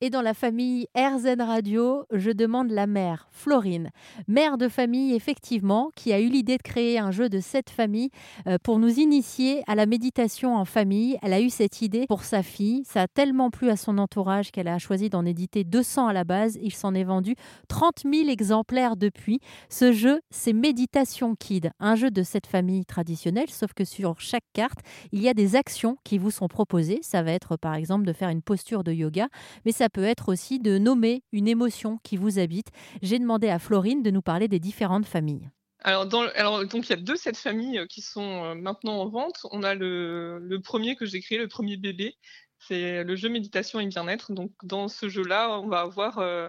Et dans la famille RZN Radio, je demande la mère, Florine, mère de famille effectivement, qui a eu l'idée de créer un jeu de cette famille euh, pour nous initier à la méditation en famille. Elle a eu cette idée pour sa fille. Ça a tellement plu à son entourage qu'elle a choisi d'en éditer 200 à la base. Il s'en est vendu 30 000 exemplaires depuis. Ce jeu, c'est Méditation Kid, un jeu de cette famille traditionnelle, sauf que sur chaque carte, il y a des actions qui vous sont proposées. Ça va être par exemple de faire une posture de yoga, mais ça peut être aussi de nommer une émotion qui vous habite. J'ai demandé à Florine de nous parler des différentes familles. Alors, donc il y a deux sets de familles euh, qui sont euh, maintenant en vente. On a le, le premier que j'ai créé, le premier bébé, c'est le jeu méditation et bien-être. Donc dans ce jeu-là, on va avoir euh,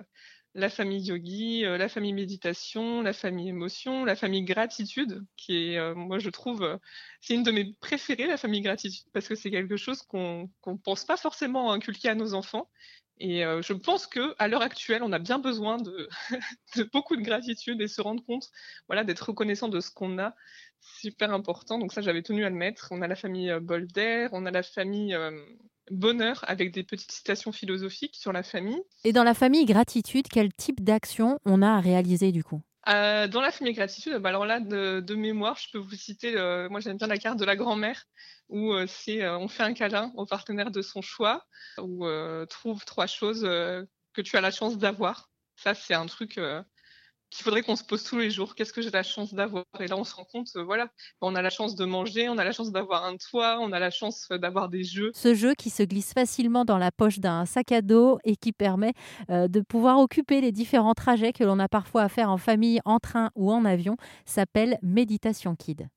la famille yogi, la famille méditation, la famille émotion, la famille gratitude, qui est, moi je trouve, c'est une de mes préférées, la famille gratitude, parce que c'est quelque chose qu'on ne pense pas forcément inculquer à nos enfants. Et euh, je pense que à l'heure actuelle, on a bien besoin de, beaucoup de gratitude et se rendre compte, voilà, d'être reconnaissant de ce qu'on a, super important. Donc ça, j'avais tenu à le mettre. On a la famille euh, Bolder, on a la famille euh, Bonheur avec des petites citations philosophiques sur la famille. Et dans la famille Gratitude, quel type d'action on a à réaliser du coup? Euh, dans la famille gratitude, bah alors là, de, mémoire, je peux vous citer, moi j'aime bien la carte de la grand-mère, où euh, c'est euh, on fait un câlin au partenaire de son choix, ou trouve trois choses que tu as la chance d'avoir. Ça, c'est un truc qu'il faudrait qu'on se pose tous les jours. Qu'est-ce que j'ai la chance d'avoir? Et là, on se rend compte, euh, voilà, on a la chance de manger, on a la chance d'avoir un toit, on a la chance euh, d'avoir des jeux. Ce jeu qui se glisse facilement dans la poche d'un sac à dos et qui permet euh, de pouvoir occuper les différents trajets que l'on a parfois à faire en famille, en train ou en avion, s'appelle Méditation Kid.